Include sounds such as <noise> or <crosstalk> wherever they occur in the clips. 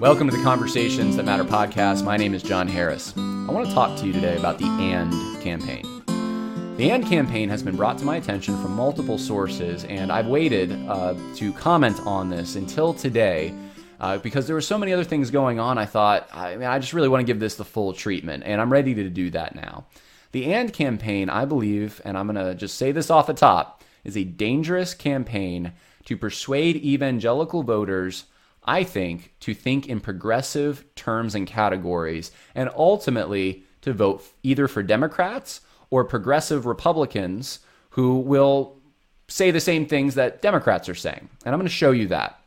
Welcome to the Conversations That Matter podcast. My name is John Harris. I want to talk to you today about the AND campaign. The AND campaign has been brought to my attention from multiple sources, and I've waited uh, to comment on this until today uh, because there were so many other things going on. I thought, I mean, I just really want to give this the full treatment, and I'm ready to do that now. The AND campaign, I believe, and I'm going to just say this off the top, is a dangerous campaign to persuade evangelical voters I think, to think in progressive terms and categories, and ultimately to vote either for Democrats or progressive Republicans who will say the same things that Democrats are saying. And I'm going to show you that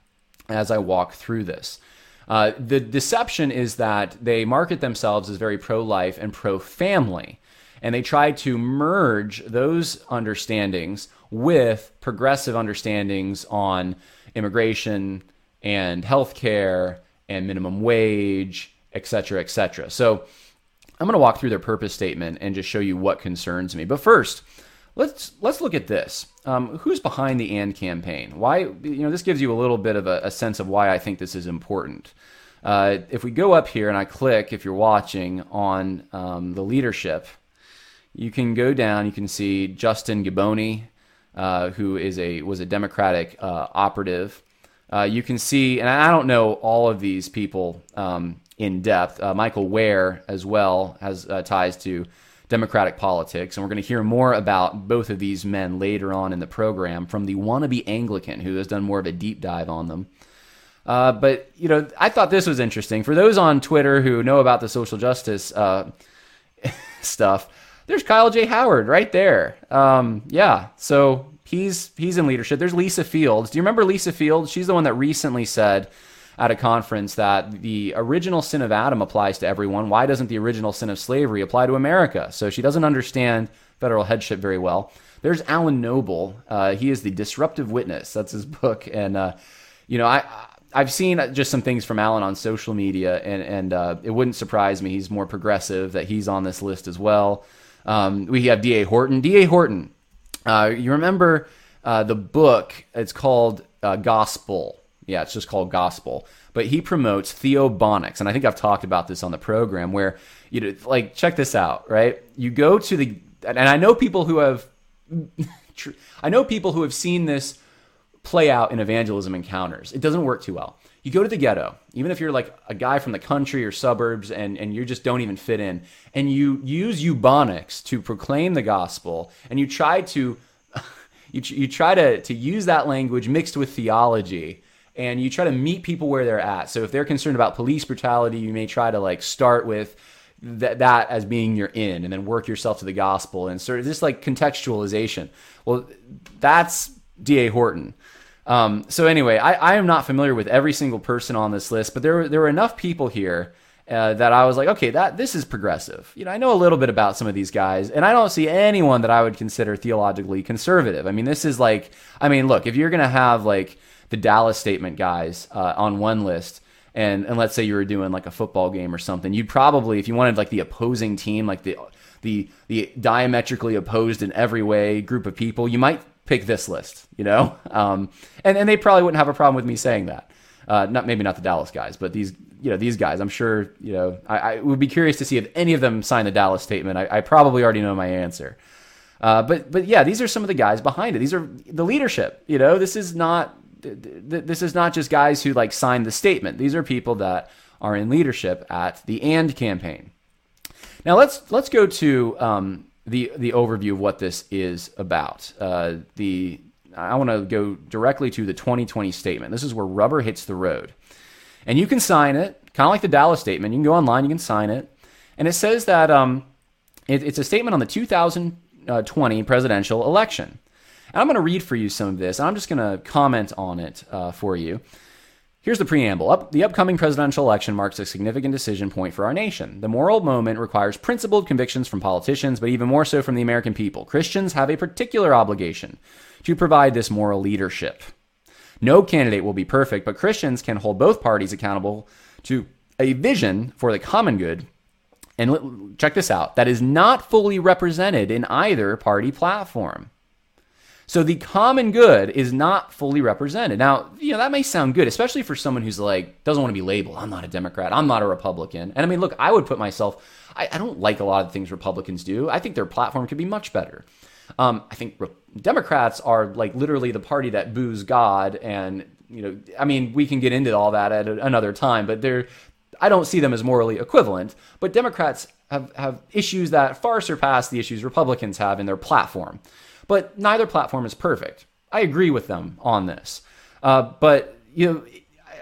as I walk through this. Uh, the deception is that they market themselves as very pro life and pro family. And they try to merge those understandings with progressive understandings on immigration, and healthcare and minimum wage, et cetera, et cetera. So I'm going to walk through their purpose statement and just show you what concerns me. But first, let's let's look at this. Um, who's behind the AND campaign? Why you know this gives you a little bit of a, a sense of why I think this is important. Uh, if we go up here and I click, if you're watching on um, the leadership, you can go down. You can see Justin Giboney, uh, who is a was a Democratic uh, operative uh, you can see, and I don't know all of these people um, in depth. Uh, Michael Wear, as well, has uh, ties to Democratic politics, and we're going to hear more about both of these men later on in the program from the wannabe Anglican, who has done more of a deep dive on them. Uh, but you know, I thought this was interesting for those on Twitter who know about the social justice uh, <laughs> stuff. There's Kyle J. Howard right there. Um, yeah, so he's he's in leadership. There's Lisa Fields. Do you remember Lisa Fields? She's the one that recently said at a conference that the original sin of Adam applies to everyone. Why doesn't the original sin of slavery apply to America? So she doesn't understand federal headship very well. There's Alan Noble. Uh, he is the disruptive witness. That's his <laughs> book, and uh, you know I. I've seen just some things from Alan on social media, and and uh, it wouldn't surprise me. He's more progressive that he's on this list as well. Um, we have D.A. Horton. D.A. Horton uh, you remember uh, the book? It's called uh, Gospel. Yeah, it's just called Gospel. But he promotes theobonics, and I think I've talked about this on the program. Where you know, like, check this out, right? You go to the, and I know people who have, <laughs> I know people who have seen this play out in evangelism encounters. It doesn't work too well. You go to the ghetto, even if you're like a guy from the country or suburbs and, and you just don't even fit in, and you use Ebonics to proclaim the gospel, and you try to <laughs> you, you try to, to use that language mixed with theology and you try to meet people where they're at. So if they're concerned about police brutality, you may try to like start with that, that as being your in and then work yourself to the gospel and sort of this like contextualization. Well, that's D.A. Horton. Um, so anyway, I, I, am not familiar with every single person on this list, but there were, there were enough people here uh, that I was like, okay, that this is progressive. You know, I know a little bit about some of these guys, and I don't see anyone that I would consider theologically conservative. I mean, this is like, I mean, look, if you're gonna have like the Dallas Statement guys uh, on one list, and and let's say you were doing like a football game or something, you'd probably, if you wanted like the opposing team, like the the the diametrically opposed in every way group of people, you might pick this list, you know? <laughs> Um, and, and they probably wouldn't have a problem with me saying that. Uh, not maybe not the Dallas guys, but these you know these guys. I'm sure you know. I, I would be curious to see if any of them sign the Dallas statement. I, I probably already know my answer. Uh, but but yeah, these are some of the guys behind it. These are the leadership. You know, this is not this is not just guys who like signed the statement. These are people that are in leadership at the AND campaign. Now let's let's go to um, the the overview of what this is about. Uh, the I want to go directly to the 2020 statement. This is where rubber hits the road, and you can sign it, kind of like the Dallas statement. You can go online, you can sign it, and it says that um, it, it's a statement on the 2020 presidential election. And I'm going to read for you some of this, and I'm just going to comment on it uh, for you. Here's the preamble. Up, the upcoming presidential election marks a significant decision point for our nation. The moral moment requires principled convictions from politicians, but even more so from the American people. Christians have a particular obligation to provide this moral leadership. No candidate will be perfect, but Christians can hold both parties accountable to a vision for the common good. And check this out that is not fully represented in either party platform. So the common good is not fully represented. Now, you know, that may sound good, especially for someone who's like, doesn't want to be labeled. I'm not a Democrat. I'm not a Republican. And I mean, look, I would put myself, I, I don't like a lot of things Republicans do. I think their platform could be much better. Um, I think re- Democrats are like literally the party that boos God. And, you know, I mean, we can get into all that at a, another time, but they're, I don't see them as morally equivalent. But Democrats have, have issues that far surpass the issues Republicans have in their platform. But neither platform is perfect. I agree with them on this. Uh, but you know,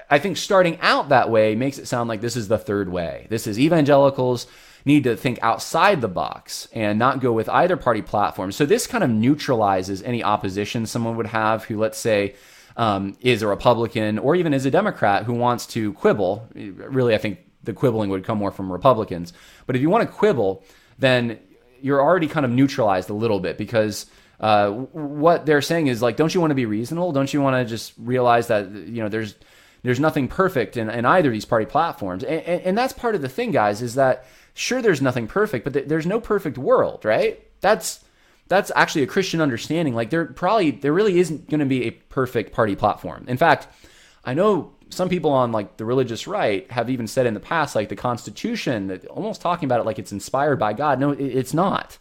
I think starting out that way makes it sound like this is the third way. This is evangelicals need to think outside the box and not go with either party platform. So this kind of neutralizes any opposition someone would have who, let's say, um, is a Republican or even is a Democrat who wants to quibble. Really, I think the quibbling would come more from Republicans. But if you want to quibble, then you're already kind of neutralized a little bit because uh, what they're saying is like, don't you want to be reasonable? Don't you want to just realize that you know there's there's nothing perfect in, in either of these party platforms, and, and, and that's part of the thing, guys, is that sure there's nothing perfect, but th- there's no perfect world, right? That's that's actually a Christian understanding. Like there probably there really isn't going to be a perfect party platform. In fact, I know some people on like the religious right have even said in the past like the Constitution, that almost talking about it like it's inspired by God. No, it's not.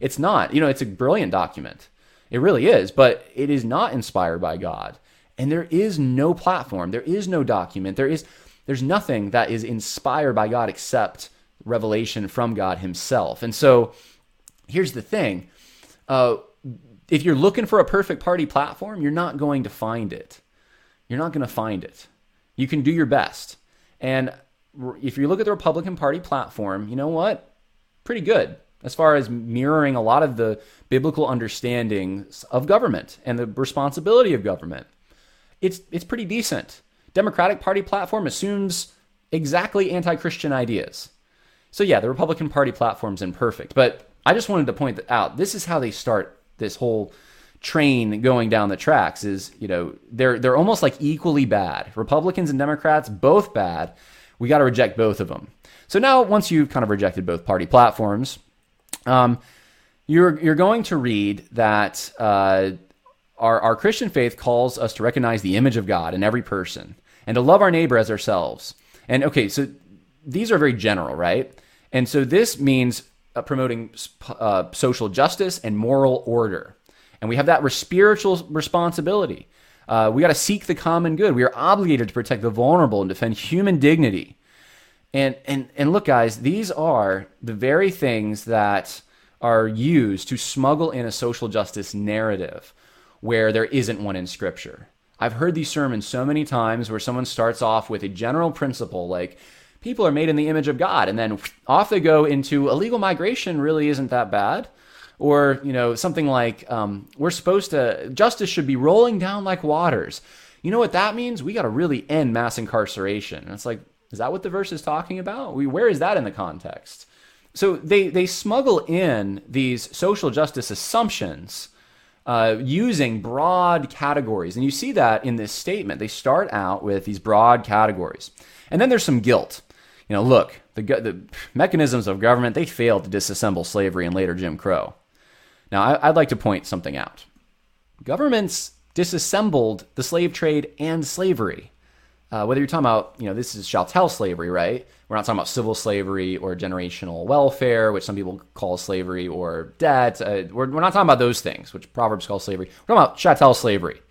It's not. You know, it's a brilliant document. It really is, but it is not inspired by God. And there is no platform, there is no document, there is there's nothing that is inspired by God except revelation from God himself. And so here's the thing. Uh, if you're looking for a perfect party platform, you're not going to find it. You're not going to find it. You can do your best. And if you look at the Republican Party platform, you know what? Pretty good as far as mirroring a lot of the biblical understandings of government and the responsibility of government. It's it's pretty decent. Democratic Party platform assumes exactly anti-Christian ideas. So yeah, the Republican Party platform's imperfect, but I just wanted to point out this is how they start this whole train going down the tracks is, you know, they're they're almost like equally bad. Republicans and Democrats both bad. We got to reject both of them. So now once you've kind of rejected both party platforms, um, you're you're going to read that uh, our our Christian faith calls us to recognize the image of God in every person and to love our neighbor as ourselves. And okay, so these are very general, right? And so this means uh, promoting uh, social justice and moral order. And we have that spiritual responsibility. Uh, we got to seek the common good. We are obligated to protect the vulnerable and defend human dignity. And and and look, guys, these are the very things that are used to smuggle in a social justice narrative where there isn't one in scripture. I've heard these sermons so many times where someone starts off with a general principle like people are made in the image of God and then off they go into illegal migration really isn't that bad. Or you know something like um, we're supposed to justice should be rolling down like waters. You know what that means? We got to really end mass incarceration. And it's like is that what the verse is talking about? We, where is that in the context? So they, they smuggle in these social justice assumptions uh, using broad categories. And you see that in this statement. They start out with these broad categories. And then there's some guilt. You know, look, the, the mechanisms of government, they failed to disassemble slavery and later Jim Crow. Now, I, I'd like to point something out. Governments disassembled the slave trade and slavery. Uh, whether you're talking about, you know, this is chattel slavery, right? We're not talking about civil slavery or generational welfare, which some people call slavery, or debt. Uh, we're, we're not talking about those things, which Proverbs call slavery. We're talking about chattel slavery.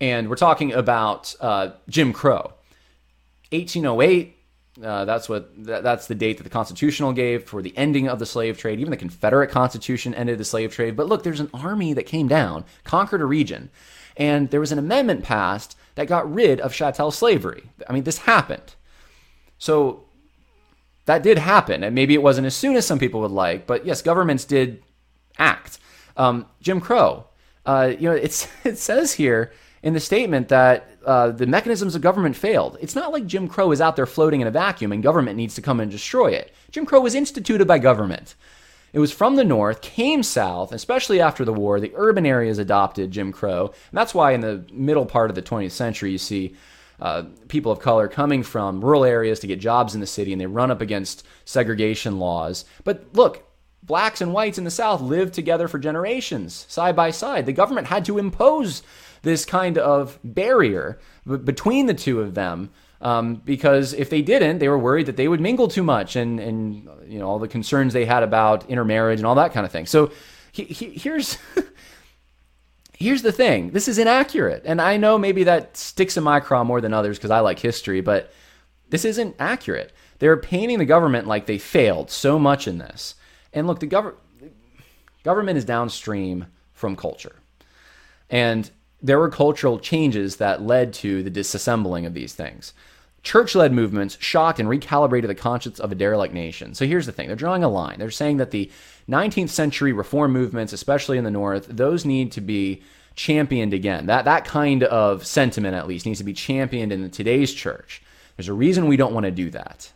And we're talking about uh, Jim Crow. 1808, uh, that's what that, that's the date that the Constitutional gave for the ending of the slave trade. Even the Confederate Constitution ended the slave trade. But look, there's an army that came down, conquered a region, and there was an amendment passed that got rid of chattel slavery. I mean, this happened. So that did happen. And maybe it wasn't as soon as some people would like, but yes, governments did act. Um, Jim Crow, uh, you know, it's, <laughs> it says here in the statement that uh, the mechanisms of government failed. It's not like Jim Crow is out there floating in a vacuum and government needs to come and destroy it. Jim Crow was instituted by government. It was from the north, came south, especially after the war. The urban areas adopted Jim Crow. And that's why in the middle part of the 20th century, you see uh, people of color coming from rural areas to get jobs in the city and they run up against segregation laws. But look, blacks and whites in the South lived together for generations, side by side. The government had to impose this kind of barrier between the two of them um, because if they didn't, they were worried that they would mingle too much and, and you know all the concerns they had about intermarriage and all that kind of thing. So he, he, here's <laughs> here's the thing: this is inaccurate, and I know maybe that sticks in my craw more than others because I like history, but this isn't accurate. They're painting the government like they failed so much in this. And look, the government government is downstream from culture, and there were cultural changes that led to the disassembling of these things. Church led movements shocked and recalibrated the conscience of a derelict nation. So here's the thing they're drawing a line. They're saying that the 19th century reform movements, especially in the North, those need to be championed again. That, that kind of sentiment, at least, needs to be championed in today's church. There's a reason we don't want to do that.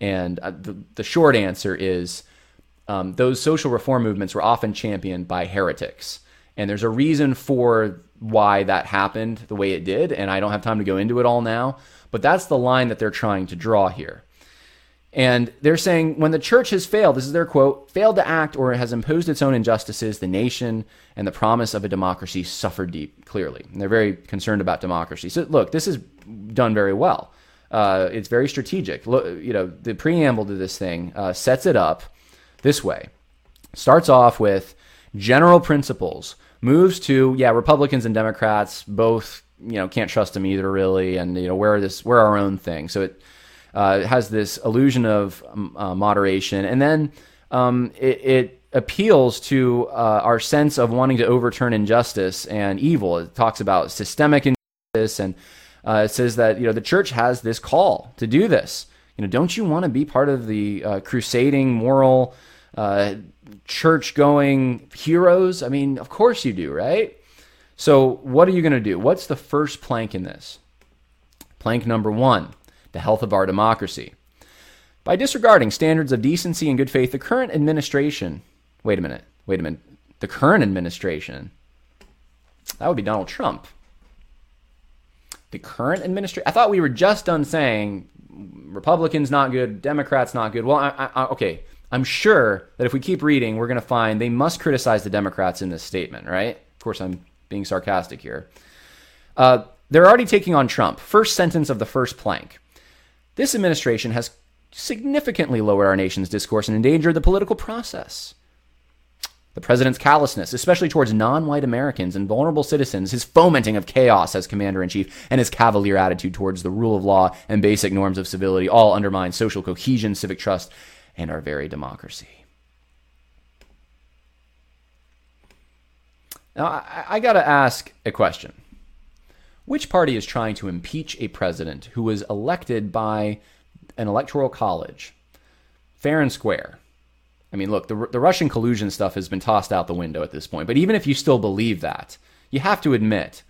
And uh, the, the short answer is um, those social reform movements were often championed by heretics. And there's a reason for why that happened the way it did. And I don't have time to go into it all now. But that's the line that they're trying to draw here. And they're saying when the church has failed, this is their quote, failed to act or has imposed its own injustices, the nation and the promise of a democracy suffer deep, clearly. And they're very concerned about democracy. So, look, this is done very well. Uh, it's very strategic. Look, you know, the preamble to this thing uh, sets it up this way. Starts off with general principles, moves to yeah, Republicans and Democrats both you know can't trust them either really, and you know we're this we're our own thing. So it, uh, has this illusion of um, uh, moderation, and then um, it, it, appeals to uh, our sense of wanting to overturn injustice and evil. It talks about systemic injustice, and uh, it says that you know the church has this call to do this. You know, don't you want to be part of the uh, crusading moral? Church going heroes? I mean, of course you do, right? So, what are you going to do? What's the first plank in this? Plank number one the health of our democracy. By disregarding standards of decency and good faith, the current administration, wait a minute, wait a minute, the current administration, that would be Donald Trump. The current administration, I thought we were just done saying Republicans not good, Democrats not good. Well, I, I, okay, I'm sure that if we keep reading, we're going to find they must criticize the Democrats in this statement, right? Of course, I'm being sarcastic here. Uh, they're already taking on Trump. First sentence of the first plank. This administration has significantly lowered our nation's discourse and endangered the political process. The president's callousness, especially towards non white Americans and vulnerable citizens, his fomenting of chaos as commander in chief, and his cavalier attitude towards the rule of law and basic norms of civility all undermine social cohesion, civic trust, and our very democracy. Now, I, I got to ask a question. Which party is trying to impeach a president who was elected by an electoral college? Fair and square. I mean, look, the, the Russian collusion stuff has been tossed out the window at this point, but even if you still believe that, you have to admit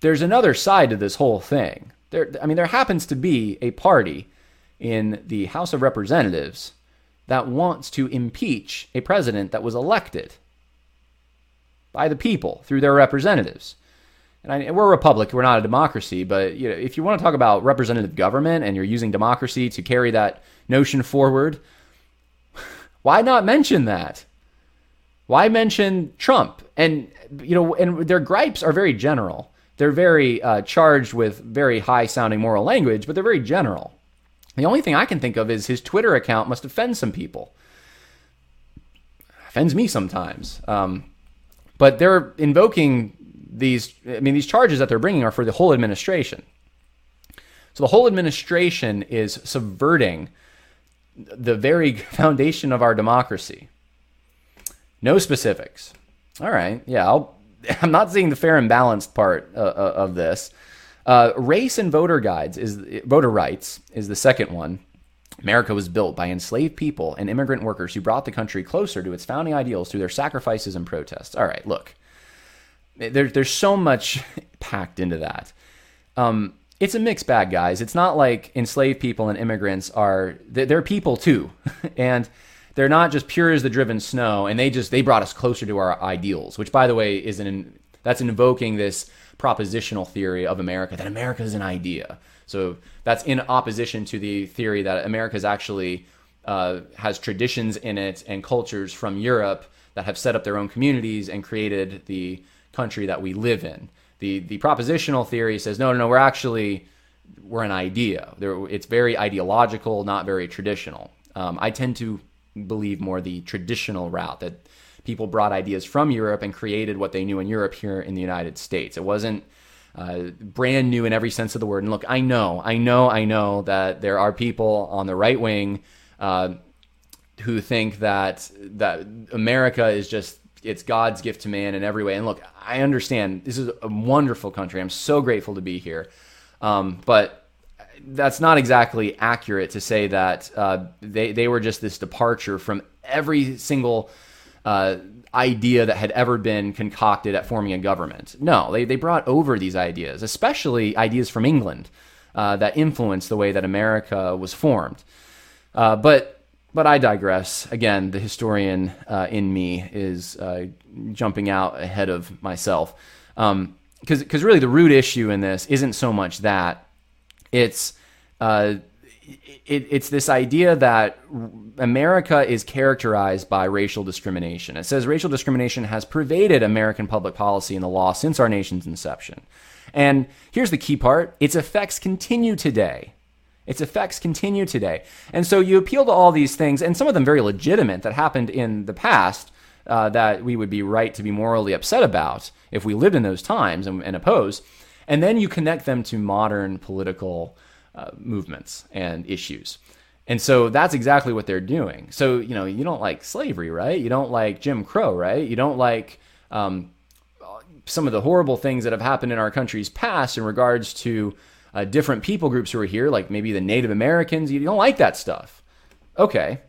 there's another side to this whole thing. There, I mean, there happens to be a party in the House of Representatives that wants to impeach a president that was elected by the people through their representatives. And I, we're a republic, we're not a democracy, but you know, if you want to talk about representative government and you're using democracy to carry that notion forward, <sighs> why not mention that? Why mention Trump? And you know, and their gripes are very general. They're very uh, charged with very high sounding moral language, but they're very general. The only thing I can think of is his Twitter account must offend some people. Offends me sometimes. Um, but they're invoking these, I mean, these charges that they're bringing are for the whole administration. So the whole administration is subverting the very <laughs> foundation of our democracy. No specifics. All right. Yeah, I'll, <laughs> I'm not seeing the fair and balanced part uh, uh of this. Uh, race and voter guides is voter rights is the second one. America was built by enslaved people and immigrant workers who brought the country closer to its founding ideals through their sacrifices and protests. All right, look, there, there's so much <laughs> packed into that. Um, it's a mixed bag, guys. It's not like enslaved people and immigrants are they're people too, <laughs> and they're not just pure as the driven snow. And they just they brought us closer to our ideals, which, by the way, is an that's invoking this propositional theory of America that America is an idea. So that's in opposition to the theory that America is actually uh, has traditions in it and cultures from Europe that have set up their own communities and created the country that we live in. The the propositional theory says no, no, no. We're actually we're an idea. It's very ideological, not very traditional. Um, I tend to believe more the traditional route that people brought ideas from Europe and created what they knew in Europe here in the United States. It wasn't uh, brand new in every sense of the word. And look, I know, I know, I know that there are people on the right wing uh, who think that that America is just it's God's gift to man in every way. And look, I understand this is a wonderful country. I'm so grateful to be here, um, but that's not exactly accurate to say that uh, they they were just this departure from every single uh, idea that had ever been concocted at forming a government. No, they, they brought over these ideas, especially ideas from England uh, that influenced the way that America was formed. Uh, but but I digress. Again, the historian uh, in me is uh, jumping out ahead of myself. Because um, because really the root issue in this isn't so much that it's uh, it, it's this idea that America is characterized by racial discrimination. It says racial discrimination has pervaded American public policy and the law since our nation's inception. And here's the key part its effects continue today. Its effects continue today. And so you appeal to all these things, and some of them very legitimate that happened in the past uh, that we would be right to be morally upset about if we lived in those times and, and oppose. And then you connect them to modern political uh, movements and issues. And so that's exactly what they're doing. So, you know, you don't like slavery, right? You don't like Jim Crow, right? You don't like um, some of the horrible things that have happened in our country's past in regards to uh, different people groups who are here, like maybe the Native Americans. You don't like that stuff. Okay.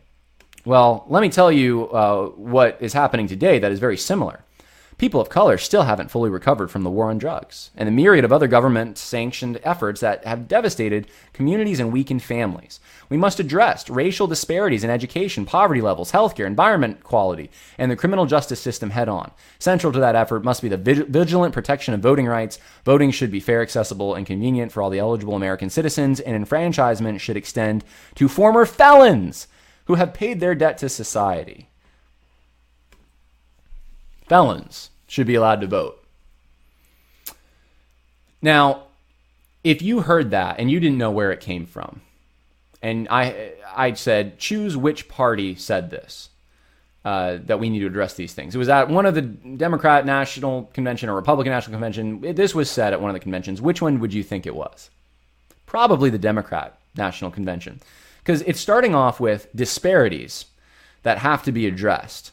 Well, let me tell you uh, what is happening today that is very similar people of color still haven't fully recovered from the war on drugs and the myriad of other government sanctioned efforts that have devastated communities and weakened families. We must address racial disparities in education, poverty levels, healthcare, environment quality, and the criminal justice system head on. Central to that effort must be the vigilant protection of voting rights. Voting should be fair, accessible, and convenient for all the eligible American citizens, and enfranchisement should extend to former felons who have paid their debt to society felons should be allowed to vote. Now, if you heard that and you didn't know where it came from, and I, I said, choose which party said this, uh, that we need to address these things. It was at one of the Democrat National Convention or Republican National Convention. This was said at one of the conventions. Which one would you think it was? Probably the Democrat National Convention. Because it's starting off with disparities that have to be addressed.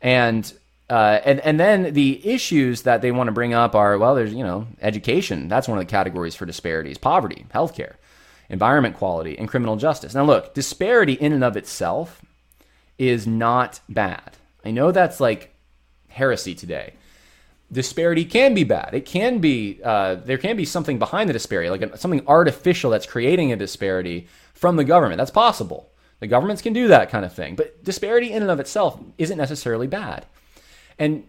And uh, and and then the issues that they want to bring up are well, there's you know education. That's one of the categories for disparities: poverty, healthcare, environment quality, and criminal justice. Now, look, disparity in and of itself is not bad. I know that's like heresy today. Disparity can be bad. It can be uh, there can be something behind the disparity, like something artificial that's creating a disparity from the government. That's possible. The governments can do that kind of thing, but disparity in and of itself isn't necessarily bad. And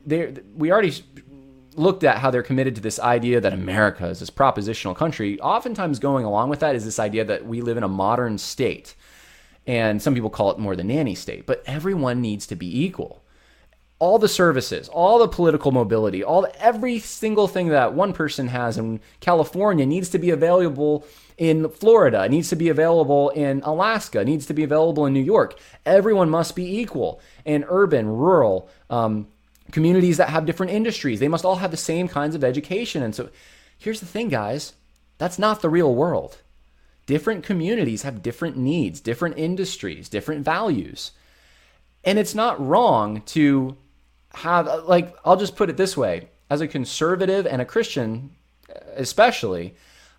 we already looked at how they're committed to this idea that America is this propositional country. Oftentimes, going along with that is this idea that we live in a modern state. And some people call it more the nanny state, but everyone needs to be equal. All the services, all the political mobility, all the, every single thing that one person has in California needs to be available in Florida, needs to be available in Alaska, needs to be available in New York. Everyone must be equal in urban, rural, um, communities that have different industries. They must all have the same kinds of education. And so here's the thing, guys that's not the real world. Different communities have different needs, different industries, different values. And it's not wrong to have, like, I'll just put it this way as a conservative and a Christian, especially,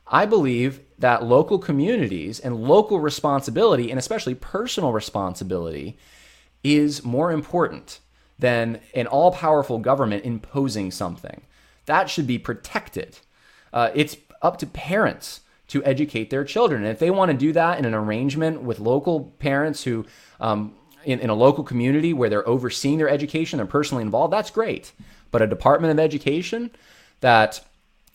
I believe that local communities and local responsibility, and especially personal responsibility, is more important than an all powerful government imposing something. That should be protected. Uh, it's up to parents to educate their children. And if they want to do that in an arrangement with local parents who, um, in, in a local community where they're overseeing their education, they're personally involved, that's great. But a Department of Education that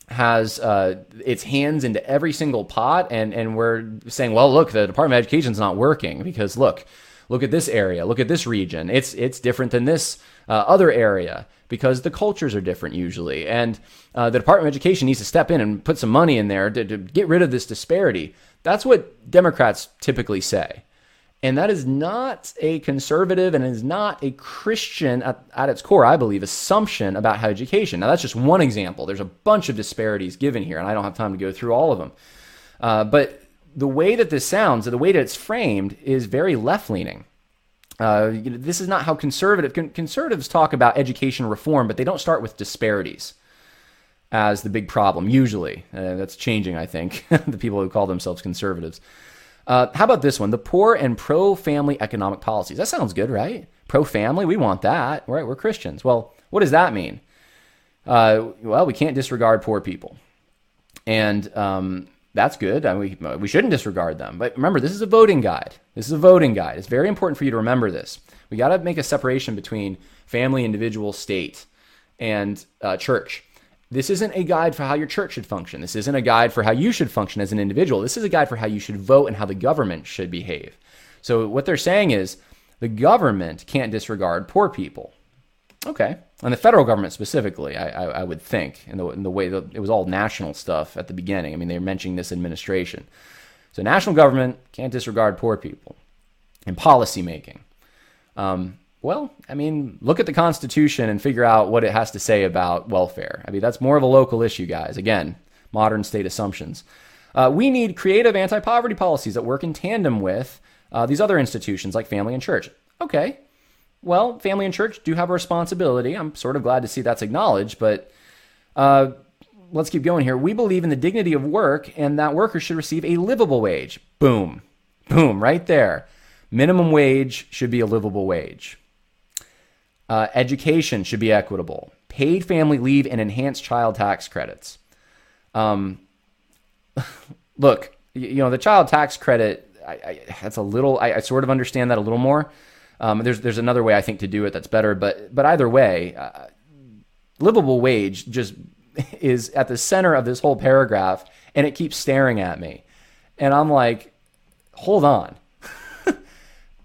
has uh, its hands into every single pot, and, and we're saying, well, look, the Department of Education is not working because, look, look at this area, look at this region. It's it's different than this uh, other area because the cultures are different usually. And uh, the Department of Education needs to step in and put some money in there to, to get rid of this disparity. That's what Democrats typically say. And that is not a conservative and is not a Christian at, at, its core, I believe, assumption about how education. Now, that's just one example. There's a bunch of disparities given here, and I don't have time to go through all of them. Uh, but the way that this sounds, the way that it's framed, is very left leaning. Uh, you know, this is not how conservative con- conservatives talk about education reform, but they don't start with disparities as the big problem. Usually, uh, that's changing. I think <laughs> the people who call themselves conservatives. Uh, how about this one? The poor and pro-family economic policies. That sounds good, right? Pro-family, we want that, right? We're Christians. Well, what does that mean? Uh, well, we can't disregard poor people, and um, that's good. I mean, we, we shouldn't disregard them. But remember, this is a voting guide. This is a voting guide. It's very important for you to remember this. We got to make a separation between family, individual, state, and uh, church. This isn't a guide for how your church should function. This isn't a guide for how you should function as an individual. This is a guide for how you should vote and how the government should behave. So, what they're saying is the government can't disregard poor people. Okay. And the federal government specifically, I, I, I would think, in the, in the way that it was all national stuff at the beginning. I mean, they were mentioning this administration. So, national government can't disregard poor people in policy making. Um, well, I mean, look at the Constitution and figure out what it has to say about welfare. I mean, that's more of a local issue, guys. Again, modern state assumptions. Uh, we need creative anti poverty policies that work in tandem with uh, these other institutions like family and church. Okay, well, family and church do have a responsibility. I'm sort of glad to see that's acknowledged, but uh, let's keep going here. We believe in the dignity of work and that workers should receive a livable wage. Boom. Boom, right there. Minimum wage should be a livable wage. Uh, education should be equitable. Paid family leave and enhanced child tax credits. Um, <laughs> look, you know the child tax credit. I, I, that's a little. I, I, sort of understand that a little more. Um, there's there's another way I think to do it that's better, but but either way, uh, livable wage just <laughs> is at the center of this whole paragraph, and it keeps staring at me, and I'm like, hold on, <laughs>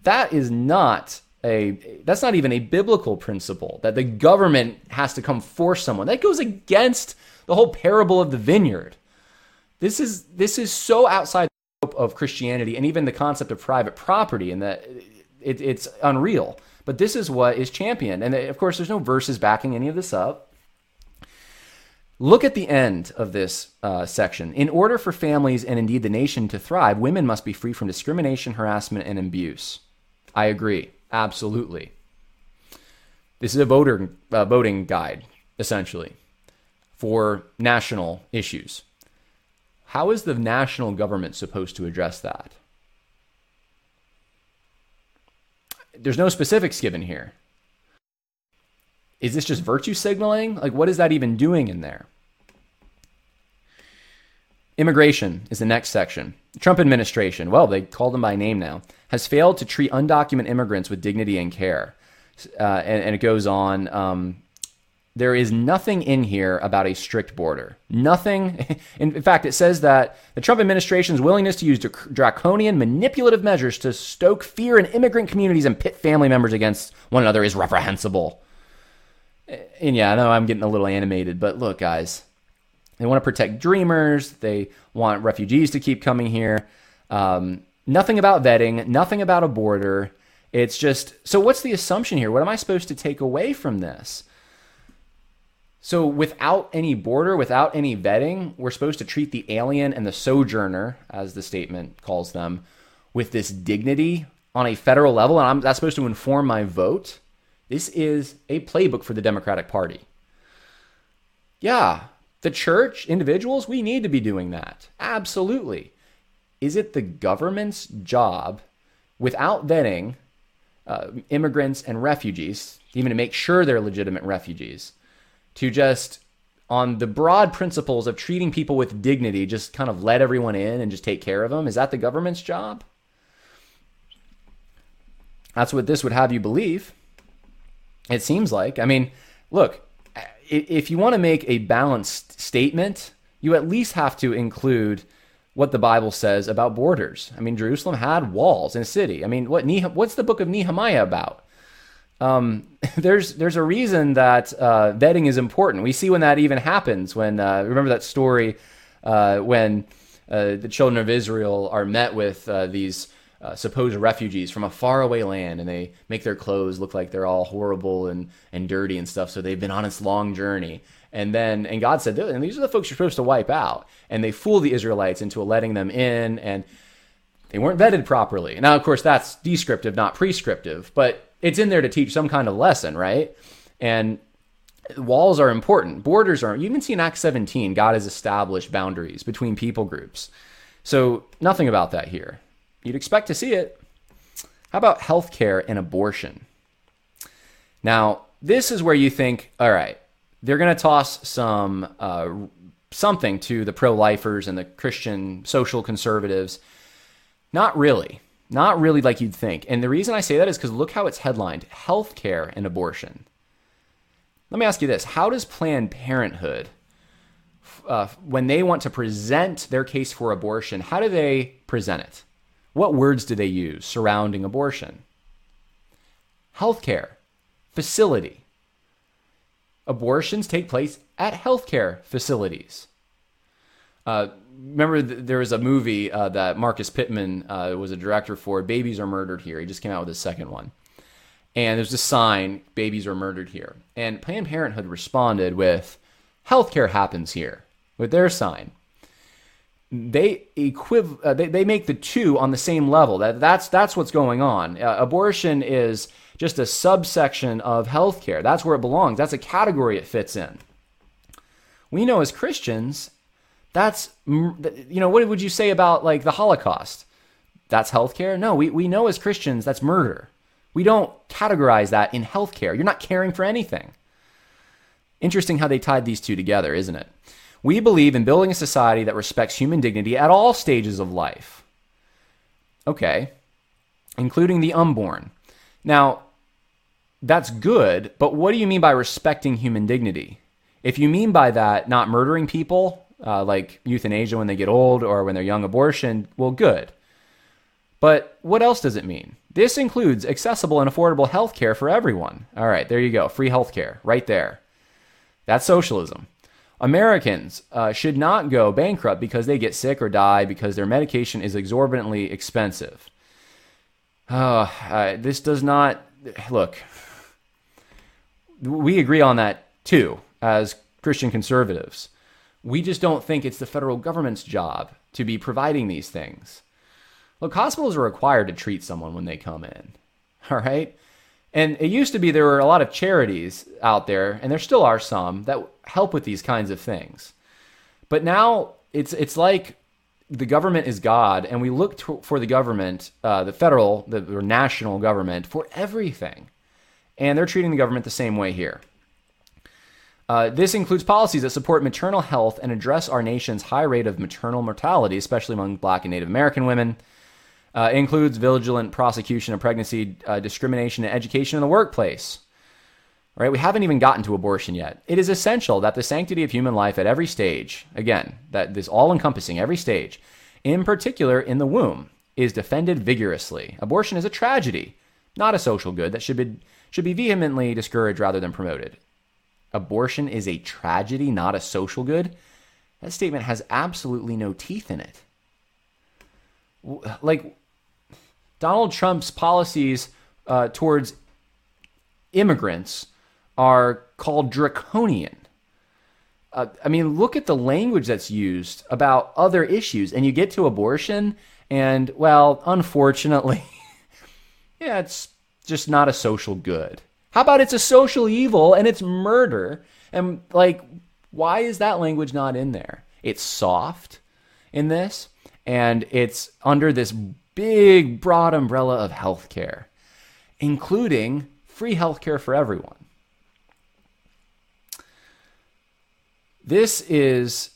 that is not a that's not even a biblical principle that the government has to come force someone. That goes against the whole parable of the vineyard. This is this is so outside the scope of Christianity and even the concept of private property, and that it, it's unreal. But this is what is championed, and of course, there's no verses backing any of this up. Look at the end of this uh, section. In order for families and indeed the nation to thrive, women must be free from discrimination, harassment, and abuse. I agree. Absolutely. This is a voter uh, voting guide, essentially, for national issues. How is the national government supposed to address that? There's no specifics given here. Is this just virtue signaling? Like, what is that even doing in there? Immigration is the next section. The Trump administration, well, they call them by name now, has failed to treat undocumented immigrants with dignity and care. Uh, and, and, it goes on. Um, there is nothing in here about a strict border. Nothing. <laughs> In, fact, it says that the Trump administration's willingness to use draconian, manipulative measures to stoke fear in immigrant communities and pit family members against one another is reprehensible. And yeah, I know I'm getting a little animated, but look, guys, they want to protect dreamers. They want refugees to keep coming here. Um, Nothing about vetting, nothing about a border. It's just so what's the assumption here? What am I supposed to take away from this? So, without any border, without any vetting, we're supposed to treat the alien and the sojourner, as the statement calls them, with this dignity on a federal level, and I'm, that's supposed to inform my vote. This is a playbook for the Democratic Party. Yeah, the church, individuals, we need to be doing that. Absolutely is it the government's job, without vetting uh, immigrants and refugees, even to make sure they're legitimate refugees, to just on the broad principles of treating people with dignity, just kind of let everyone in and just take care of them? Is that the government's job? That's what this would have you believe. It seems like. I mean, look, if you want to make a balanced statement, you at least have to include what the Bible says about borders. I mean, Jerusalem had walls in a city. I mean, what what's the book of Nehemiah about? Um, <laughs> there's there's a reason that uh, vetting is important. We see when that even happens. When uh, remember that story uh, when uh, the children of Israel are met with uh, these uh, supposed refugees from a faraway land, and they make their clothes look like they're all horrible and and dirty and stuff. So they've been on this long journey, and then and God said, and these are the folks you're supposed to wipe out, and they fool the Israelites into letting them in, and they weren't vetted properly. Now, of course, that's descriptive, not prescriptive, but it's in there to teach some kind of lesson, right? And walls are important. Borders are. You can see in Acts 17, God has established boundaries between people groups. So nothing about that here. You'd expect to see it. How about healthcare and abortion? Now, this is where you think, all right, they're going to toss some uh, something to the pro-lifers and the Christian social conservatives. Not really. Not really like you'd think. And the reason I say that is because look how it's headlined healthcare and abortion. Let me ask you this How does Planned Parenthood, uh, when they want to present their case for abortion, how do they present it? What words do they use surrounding abortion? Healthcare, facility. Abortions take place at healthcare facilities. Uh, remember th- there was a movie uh, that Marcus Pittman uh, was a director for. Babies are murdered here. He just came out with his second one, and there's a sign: "Babies are murdered here." And Planned Parenthood responded with, "Healthcare happens here," with their sign. They equiv- uh, they, they make the two on the same level. That that's that's what's going on. Uh, abortion is just a subsection of healthcare. That's where it belongs. That's a category it fits in. We know as Christians that's, you know, what would you say about like the Holocaust? That's healthcare? No, we, we know as Christians that's murder. We don't categorize that in healthcare. You're not caring for anything. Interesting how they tied these two together, isn't it? We believe in building a society that respects human dignity at all stages of life. Okay, including the unborn. Now, that's good, but what do you mean by respecting human dignity? If you mean by that not murdering people, uh, like euthanasia when they get old or when they're young abortion, well, good. But what else does it mean? This includes accessible and affordable health care for everyone. All right, there you go. Free health care, right there. That's socialism. Americans uh, should not go bankrupt because they get sick or die because their medication is exorbitantly expensive. Uh, uh, this does not look. We agree on that too, as Christian conservatives. We just don't think it's the federal government's job to be providing these things. Look, hospitals are required to treat someone when they come in. <laughs> All right? And it used to be there were a lot of charities out there, and there still are some that help with these kinds of things. But now it's it's like the government is God, and we look to, for the government, uh, the federal, the national government, for everything. And they're treating the government the same way here. Uh, this includes policies that support maternal health and address our nation's high rate of maternal mortality, especially among Black and Native American women. Uh, includes vigilant prosecution of pregnancy uh, discrimination and education in the workplace. Right? We haven't even gotten to abortion yet. It is essential that the sanctity of human life at every stage, again, that this all encompassing every stage, in particular in the womb, is defended vigorously. Abortion is a tragedy, not a social good that should be, should be vehemently discouraged rather than promoted abortion is a tragedy, not a social good, that statement has absolutely no teeth in it. Like Donald Trump's policies uh, towards immigrants are called draconian. Uh, I mean, look at the language that's used about other issues, and you get to abortion, and well, unfortunately, <laughs> yeah, it's just not a social good. How about it's a social evil and it's murder? And like, why is that language not in there? It's soft in this, and it's under this big, broad umbrella of healthcare, including free healthcare for everyone. This is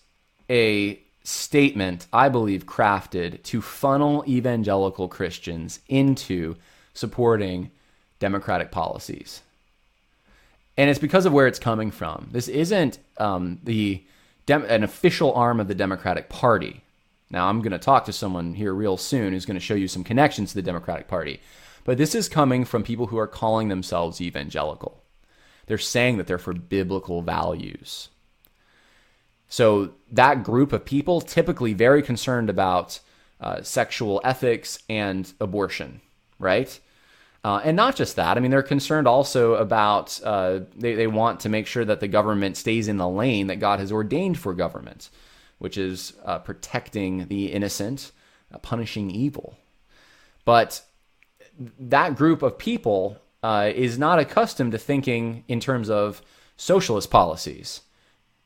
a statement, I believe, crafted to funnel evangelical Christians into supporting democratic policies and it's because of where it's coming from. This isn't um, the Dem- an official arm of the Democratic Party. Now, I'm going to talk to someone here real soon who's going to show you some connections to the Democratic Party. But this is coming from people who are calling themselves evangelical. They're saying that they're for biblical values. So, that group of people, typically very concerned about uh, sexual ethics and abortion, right? Uh, and not just that, I mean, they're concerned also about, uh, they, they want to make sure that the government stays in the lane that God has ordained for government, which is uh, protecting the innocent, uh, punishing evil. But that group of people uh, is not accustomed to thinking in terms of socialist policies.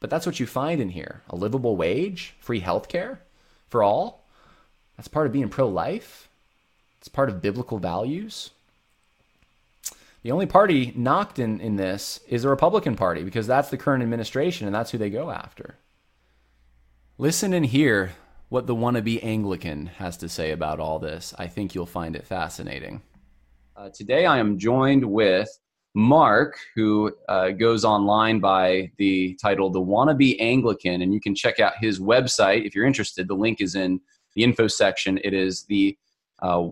But that's what you find in here a livable wage, free health care for all. That's part of being pro life, it's part of biblical values. The only party knocked in, in this is the Republican Party because that's the current administration and that's who they go after. Listen and hear what the wannabe Anglican has to say about all this. I think you'll find it fascinating. Uh, today I am joined with Mark, who uh, goes online by the title The Wannabe Anglican, and you can check out his website if you're interested. The link is in the info section. It is the uh,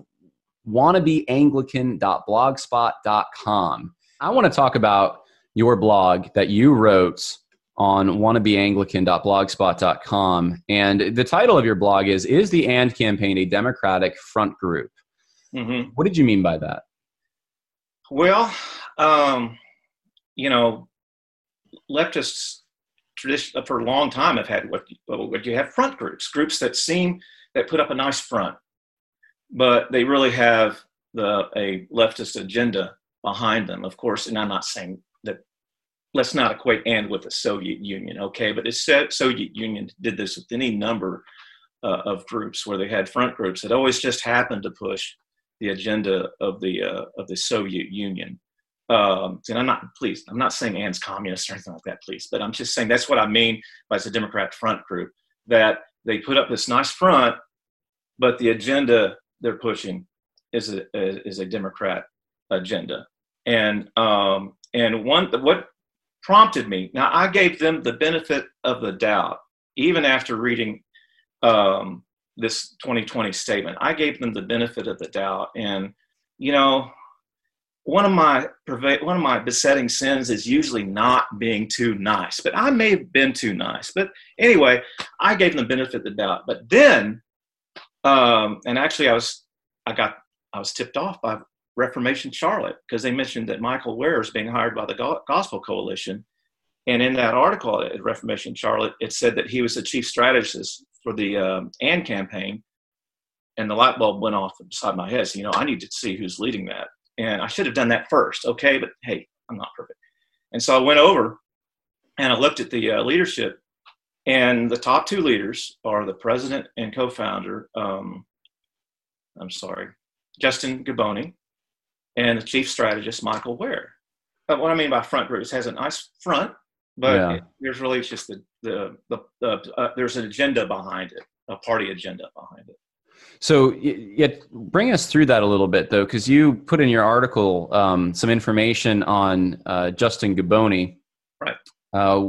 wannabeanglican.blogspot.com. I want to talk about your blog that you wrote on wannabeanglican.blogspot.com. And the title of your blog is Is the AND campaign a Democratic front group? Mm-hmm. What did you mean by that? Well, um, you know, leftists tradition for a long time have had what, what you have front groups, groups that seem that put up a nice front but they really have the a leftist agenda behind them, of course. And I'm not saying that. Let's not equate and with the Soviet Union, okay? But the Soviet Union did this with any number uh, of groups where they had front groups that always just happened to push the agenda of the uh, of the Soviet Union. Um, and I'm not, please, I'm not saying Ann's communist or anything like that, please, but I'm just saying that's what I mean by the Democrat front group that they put up this nice front, but the agenda they're pushing is a is a Democrat agenda, and um, and one what prompted me. Now I gave them the benefit of the doubt, even after reading um, this 2020 statement. I gave them the benefit of the doubt, and you know, one of my one of my besetting sins is usually not being too nice. But I may have been too nice. But anyway, I gave them the benefit of the doubt. But then um, and actually, I was I got I was tipped off by Reformation Charlotte because they mentioned that Michael Wear is being hired by the Gospel Coalition, and in that article at Reformation Charlotte, it said that he was the chief strategist for the um, AND campaign, and the light bulb went off beside my head. So you know, I need to see who's leading that, and I should have done that first. Okay, but hey, I'm not perfect, and so I went over and I looked at the uh, leadership and the top two leaders are the president and co-founder. Um, I'm sorry, Justin Giboney, and the chief strategist Michael Wear. But what I mean by front group, it has a nice front, but yeah. it, there's really just the the, the, the uh, there's an agenda behind it, a party agenda behind it. So, yet bring us through that a little bit, though, because you put in your article um, some information on uh, Justin Giboney. Right. Uh,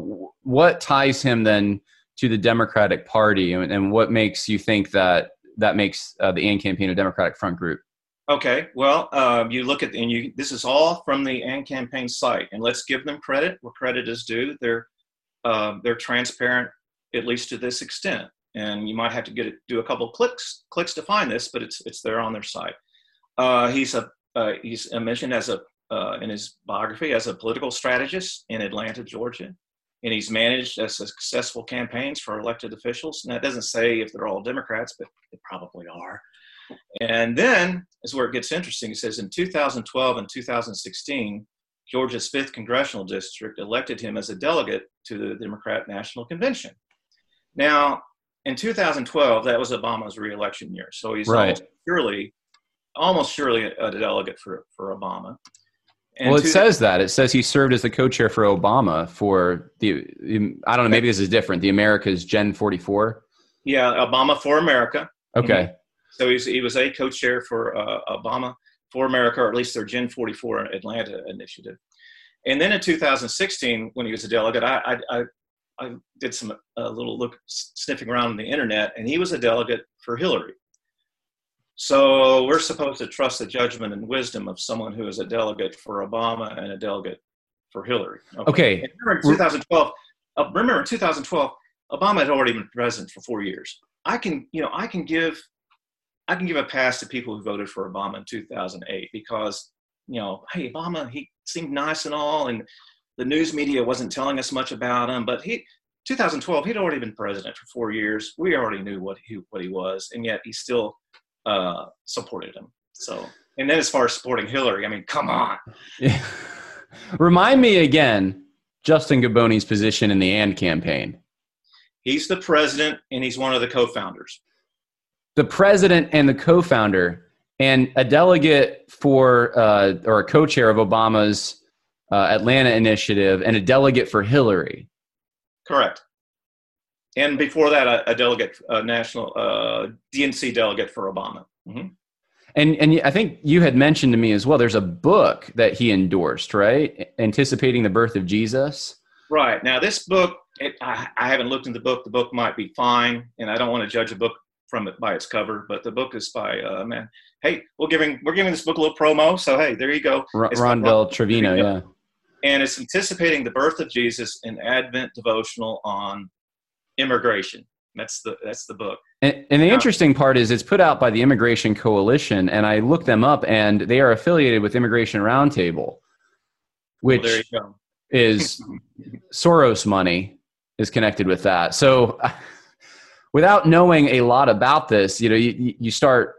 what ties him then to the Democratic Party, and, and what makes you think that that makes uh, the AND campaign a Democratic front group? Okay, well, um, you look at and you. This is all from the AND campaign site, and let's give them credit where credit is due. They're uh, they're transparent at least to this extent, and you might have to get it, do a couple clicks clicks to find this, but it's it's there on their site. Uh, he's a uh, he's mentioned as a uh, in his biography as a political strategist in Atlanta, Georgia and he's managed a successful campaigns for elected officials. And that doesn't say if they're all Democrats, but they probably are. And then is where it gets interesting. It says in 2012 and 2016, Georgia's 5th congressional district elected him as a delegate to the Democrat National Convention. Now, in 2012, that was Obama's reelection year. So he's right. almost surely, almost surely a delegate for, for Obama. And well, it says that. It says he served as the co-chair for Obama for the, I don't know, maybe this is different. The America's Gen 44. Yeah, Obama for America. Okay. Mm-hmm. So he's, he was a co-chair for uh, Obama for America, or at least their Gen 44 Atlanta initiative. And then in 2016, when he was a delegate, I, I, I I did some a little look sniffing around on the internet, and he was a delegate for Hillary. So we're supposed to trust the judgment and wisdom of someone who is a delegate for Obama and a delegate for Hillary. Okay. okay. Remember in 2012, uh, remember in 2012, Obama had already been president for four years. I can, you know, I can give, I can give a pass to people who voted for Obama in 2008 because, you know, hey, Obama, he seemed nice and all, and the news media wasn't telling us much about him, but he, 2012, he'd already been president for four years. We already knew what he what he was, and yet he still uh, supported him. So, and then as far as supporting Hillary, I mean, come on. Yeah. <laughs> Remind me again, Justin Giboney's position in the AND campaign. He's the president, and he's one of the co-founders. The president and the co-founder, and a delegate for uh, or a co-chair of Obama's uh, Atlanta initiative, and a delegate for Hillary. Correct and before that, a, a delegate, a national uh, DNC delegate for Obama. Mm-hmm. And and I think you had mentioned to me as well. There's a book that he endorsed, right? Anticipating the birth of Jesus. Right now, this book, it, I, I haven't looked into the book. The book might be fine, and I don't want to judge a book from it by its cover. But the book is by uh, man. Hey, we're giving we're giving this book a little promo. So hey, there you go. R- Rondell Trevino, yeah. And it's anticipating the birth of Jesus, an Advent devotional on immigration. That's the that's the book. And, and the interesting part is it's put out by the Immigration Coalition, and I looked them up, and they are affiliated with Immigration Roundtable, which well, is <laughs> Soros money is connected with that. So, <laughs> without knowing a lot about this, you know, you, you start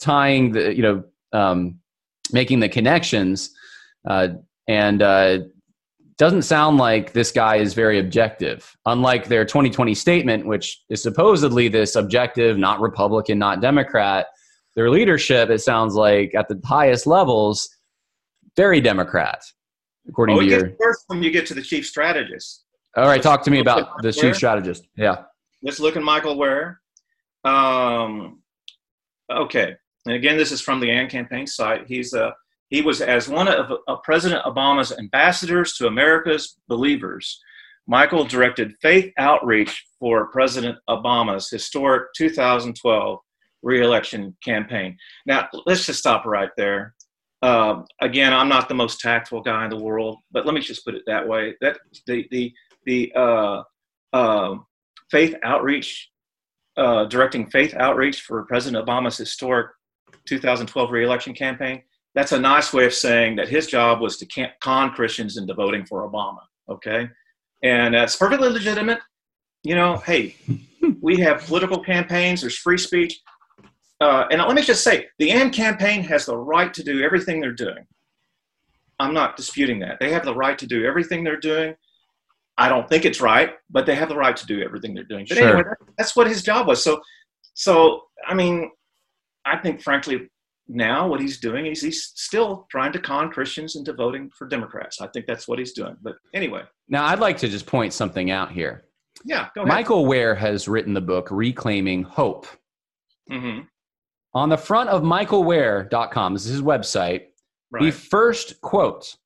tying the, you know, um, making the connections, uh, and uh, doesn't sound like this guy is very objective. Unlike their 2020 statement, which is supposedly this objective, not Republican, not Democrat, their leadership, it sounds like at the highest levels, very Democrat, according oh, to your. First, when you get to the chief strategist. All right, talk to me about the chief strategist. Yeah. Let's look at Michael Wear. Um, okay. And again, this is from the AND campaign site. He's a he was as one of, of President Obama's ambassadors to America's believers. Michael directed faith outreach for President Obama's historic 2012 reelection campaign. Now, let's just stop right there. Uh, again, I'm not the most tactful guy in the world, but let me just put it that way. That the the the uh, uh, faith outreach, uh, directing faith outreach for President Obama's historic 2012 reelection campaign that's a nice way of saying that his job was to con Christians into voting for Obama. Okay, and that's perfectly legitimate. You know, hey, we have political campaigns. There's free speech. Uh, and let me just say, the AND campaign has the right to do everything they're doing. I'm not disputing that. They have the right to do everything they're doing. I don't think it's right, but they have the right to do everything they're doing. But sure. anyway, that's what his job was. So, so I mean, I think frankly, now what he's doing is he's still trying to con Christians into voting for Democrats. I think that's what he's doing. But anyway. Now I'd like to just point something out here. Yeah, go ahead. Michael Wear has written the book Reclaiming Hope. Mm-hmm. On the front of michaelwear.com, this is his website, right. the first quote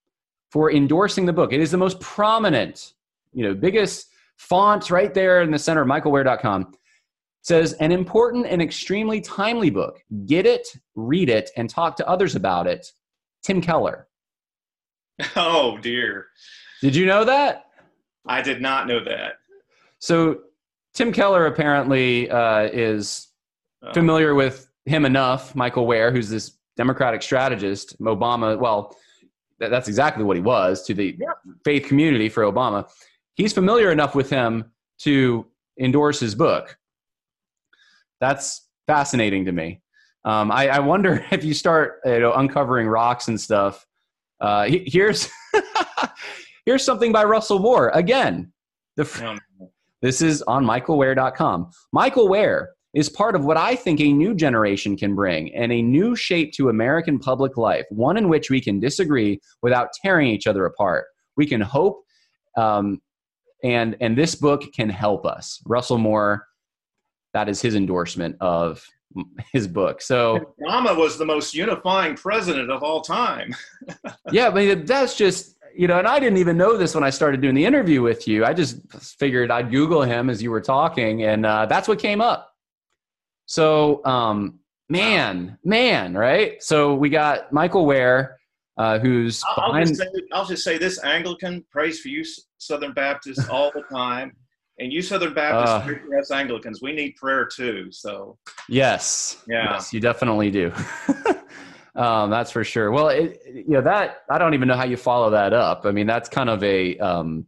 for endorsing the book. It is the most prominent, you know, biggest font right there in the center of michaelwear.com says an important and extremely timely book. Get it, read it, and talk to others about it. Tim Keller. <laughs> Oh dear. Did you know that? I did not know that. So Tim Keller apparently uh, is oh. familiar with him enough. Michael Wear, who's this Democratic strategist, Obama. Well, that's exactly what he was to the yeah. faith community for Obama. He's familiar enough with him to endorse his book that's fascinating to me. Um, I, I, wonder <laughs> if you start you know, uncovering rocks and stuff. Uh, here's <laughs> here's something by Russell Moore again. The, this is on michaelwear.com. Michael Wear is part of what I think a new generation can bring and a new shape to American public life, one in which we can disagree without tearing each other apart. We can hope, um, and and this book can help us. Russell Moore that is his endorsement of <laughs> his book. So Obama was the most unifying president of all time. <laughs> yeah, but that's just you know, and I didn't even know this when I started doing the interview with you. I just figured I'd Google him as you were talking, and uh, that's what came up. So, um, man, man, right? So we got Michael Wear, uh, who's I'll, behind. just say, I'll just say this: Anglican prays for you, Southern Baptists, all the time, and you Southern Baptists Uh. us Anglicans. We need prayer too. So Yes. Yeah. Yes, you definitely do. <laughs> um, that's for sure. Well, it, you know that I don't even know how you follow that up. I mean, that's kind of a um,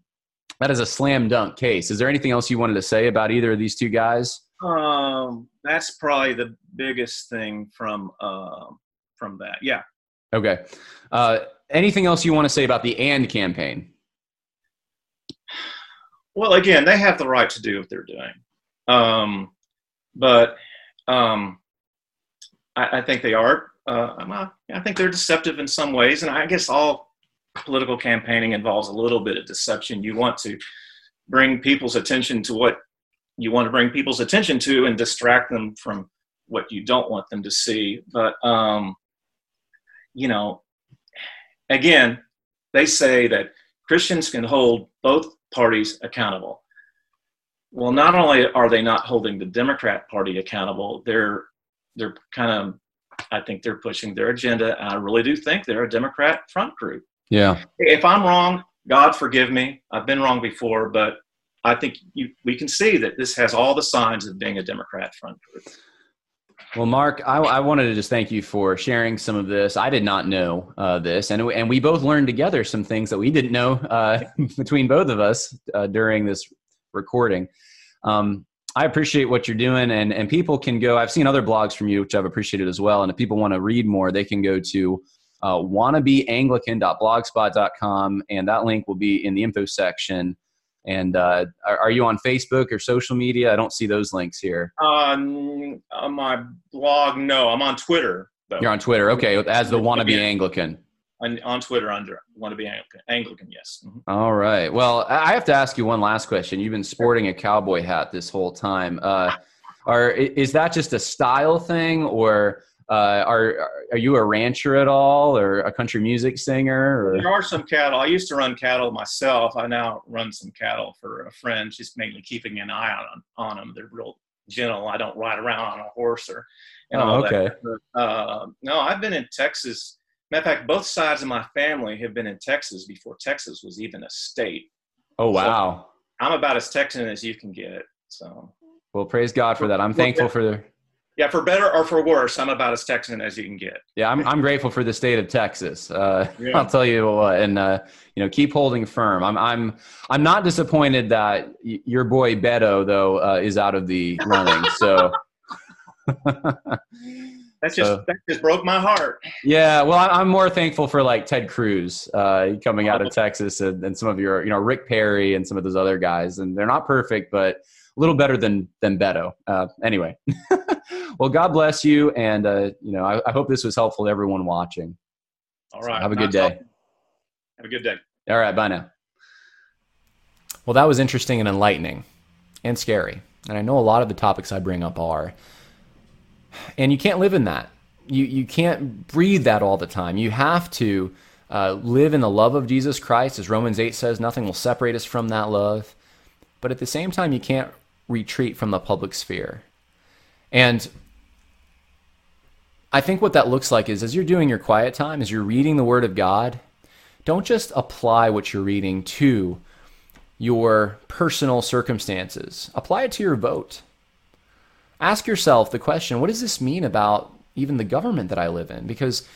that is a slam dunk case. Is there anything else you wanted to say about either of these two guys? um, that's probably the biggest thing from um, from that. Yeah. Okay. Uh, anything else you want to say about the and campaign? Well, again, they have the right to do what they're doing, um, but um, I, I think they are. Uh, I think they're deceptive in some ways, and I guess all political campaigning involves a little bit of deception. You want to bring people's attention to what you want to bring people's attention to, and distract them from what you don't want them to see. But um, you know, again, they say that Christians can hold both parties accountable. Well, not only are they not holding the Democrat Party accountable, they're they're kind of I think they're pushing their agenda. I really do think they're a Democrat front group. Yeah. If I'm wrong, God forgive me. I've been wrong before, but I think you, we can see that this has all the signs of being a Democrat front group. Well, Mark, I, I wanted to just thank you for sharing some of this. I did not know uh, this, and and we both learned together some things that we didn't know uh, <laughs> between both of us uh, during this recording. Um, I appreciate what you're doing, and and people can go. I've seen other blogs from you, which I've appreciated as well. And if people want to read more, they can go to uh, wannabeanglican.blogspot.com, and that link will be in the info section. And uh, are, are you on Facebook or social media? I don't see those links here. On, on my blog, no, I'm on Twitter. Though. You're on Twitter, okay? As the wannabe Anglican. on, on Twitter under want to be Anglican. Anglican yes. Mhm. All right. Well, I I have to ask you one last question. You've been sporting a cowboy hat this whole time. Uh, are is that just a style thing, or uh, are are you a rancher at all, or a country music singer? Or There are some cattle. I used to run cattle myself. I now run some cattle for a friend. She's mainly keeping an eye on on them. They're real gentle. I don't ride around on a horse or. and Oh, all that. okay. But, uh, no, I've been in Texas. Matter of fact, both sides of my family have been in Texas before Texas was even a state. oh wow. I'm about as Texan as you can get. So Well, praise God for that. I'm Well, thankful for the. Yeah, for better or for worse, I'm about as Texan as you can get. Yeah, I'm I'm grateful for the state of Texas. Uh, Yeah. I'll tell you what, and uh, you know, keep holding firm. I'm I'm I'm not disappointed that y- your boy Beto though uh, is out of the running. So. <laughs> That just So- that just broke my heart. Yeah, well, I'm more thankful for like Ted Cruz uh, coming out of Texas and, and some of your, you know, Rick Perry and some of those other guys, and they're not perfect, but a little better than than Beto. Uh, anyway, <laughs> well, God bless you, and uh, you know, I, I hope this was helpful to everyone watching. All right, So have a good day. talking. Have a good day. All right, bye now. Well, that was interesting and enlightening, and scary, and I know a lot of the topics I bring up are. And you can't live in that. You you can't breathe that all the time. You have to uh, live in the love of Jesus Christ, as Romans eight says. Nothing will separate us from that love. But at the same time, you can't retreat from the public sphere. And I think what that looks like is as you're doing your quiet time, as you're reading the Word of God, don't just apply what you're reading to your personal circumstances. Apply it to your vote. Ask yourself the question what does this mean about even the government that I live in? Because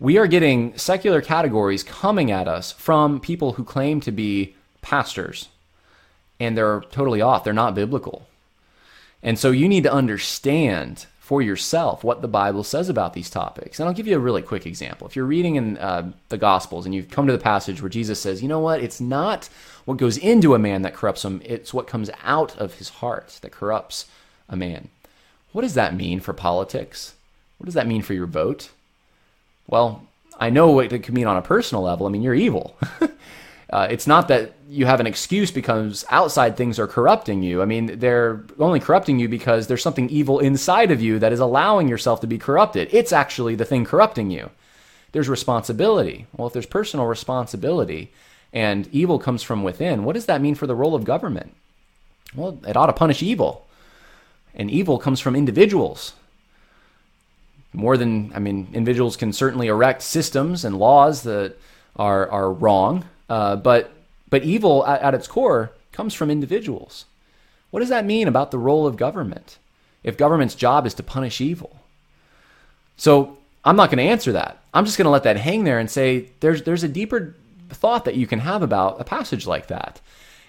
we are getting secular categories coming at us from people who claim to be pastors, and they're totally off. They're not biblical. And so you need to understand for yourself what the Bible says about these topics. And I'll give you a really quick example. If you're reading in uh, the Gospels and you've come to the passage where Jesus says, you know what, it's not what goes into a man that corrupts him, it's what comes out of his heart that corrupts a man. What does that mean for politics? What does that mean for your vote? Well, I know what it could mean on a personal level. I mean, you're evil. <laughs> Uh, it's not that you have an excuse because outside things are corrupting you. I mean, they're only corrupting you because there's something evil inside of you that is allowing yourself to be corrupted. It's actually the thing corrupting you. There's responsibility. Well, if there's personal responsibility, and evil comes from within, what does that mean for the role of government? Well, it ought to punish evil. And evil comes from individuals. More than, I mean, individuals can certainly erect systems and laws that are, are wrong, uh, but, but evil at, at its core comes from individuals. What does that mean about the role of government if government's job is to punish evil? So I'm not going to answer that. I'm just going to let that hang there and say there's, there's a deeper thought that you can have about a passage like that.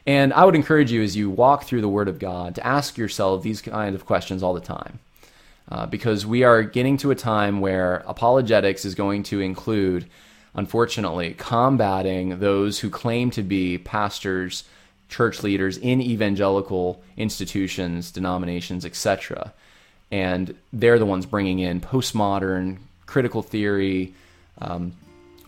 And I would encourage you as you walk through the Word of God to ask yourself these kinds of questions all the time. Uh, because we are getting to a time where apologetics is going to include, unfortunately, combating those who claim to be pastors, church leaders in evangelical institutions, denominations, etc. And they're the ones bringing in postmodern, critical theory, um,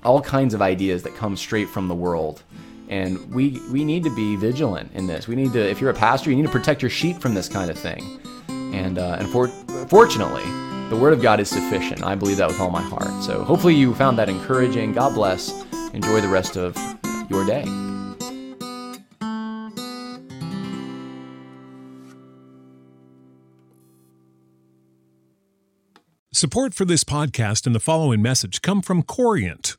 all kinds of ideas that come straight from the world. And we we need to be vigilant in this. We need to, if you're a pastor, you need to protect your sheep from this kind of thing. And uh, and for, fortunately, the Word of God is sufficient. I believe that with all my heart. So hopefully you found that encouraging. God bless. Enjoy the rest of your day. Support for this podcast and the following message come from Corient.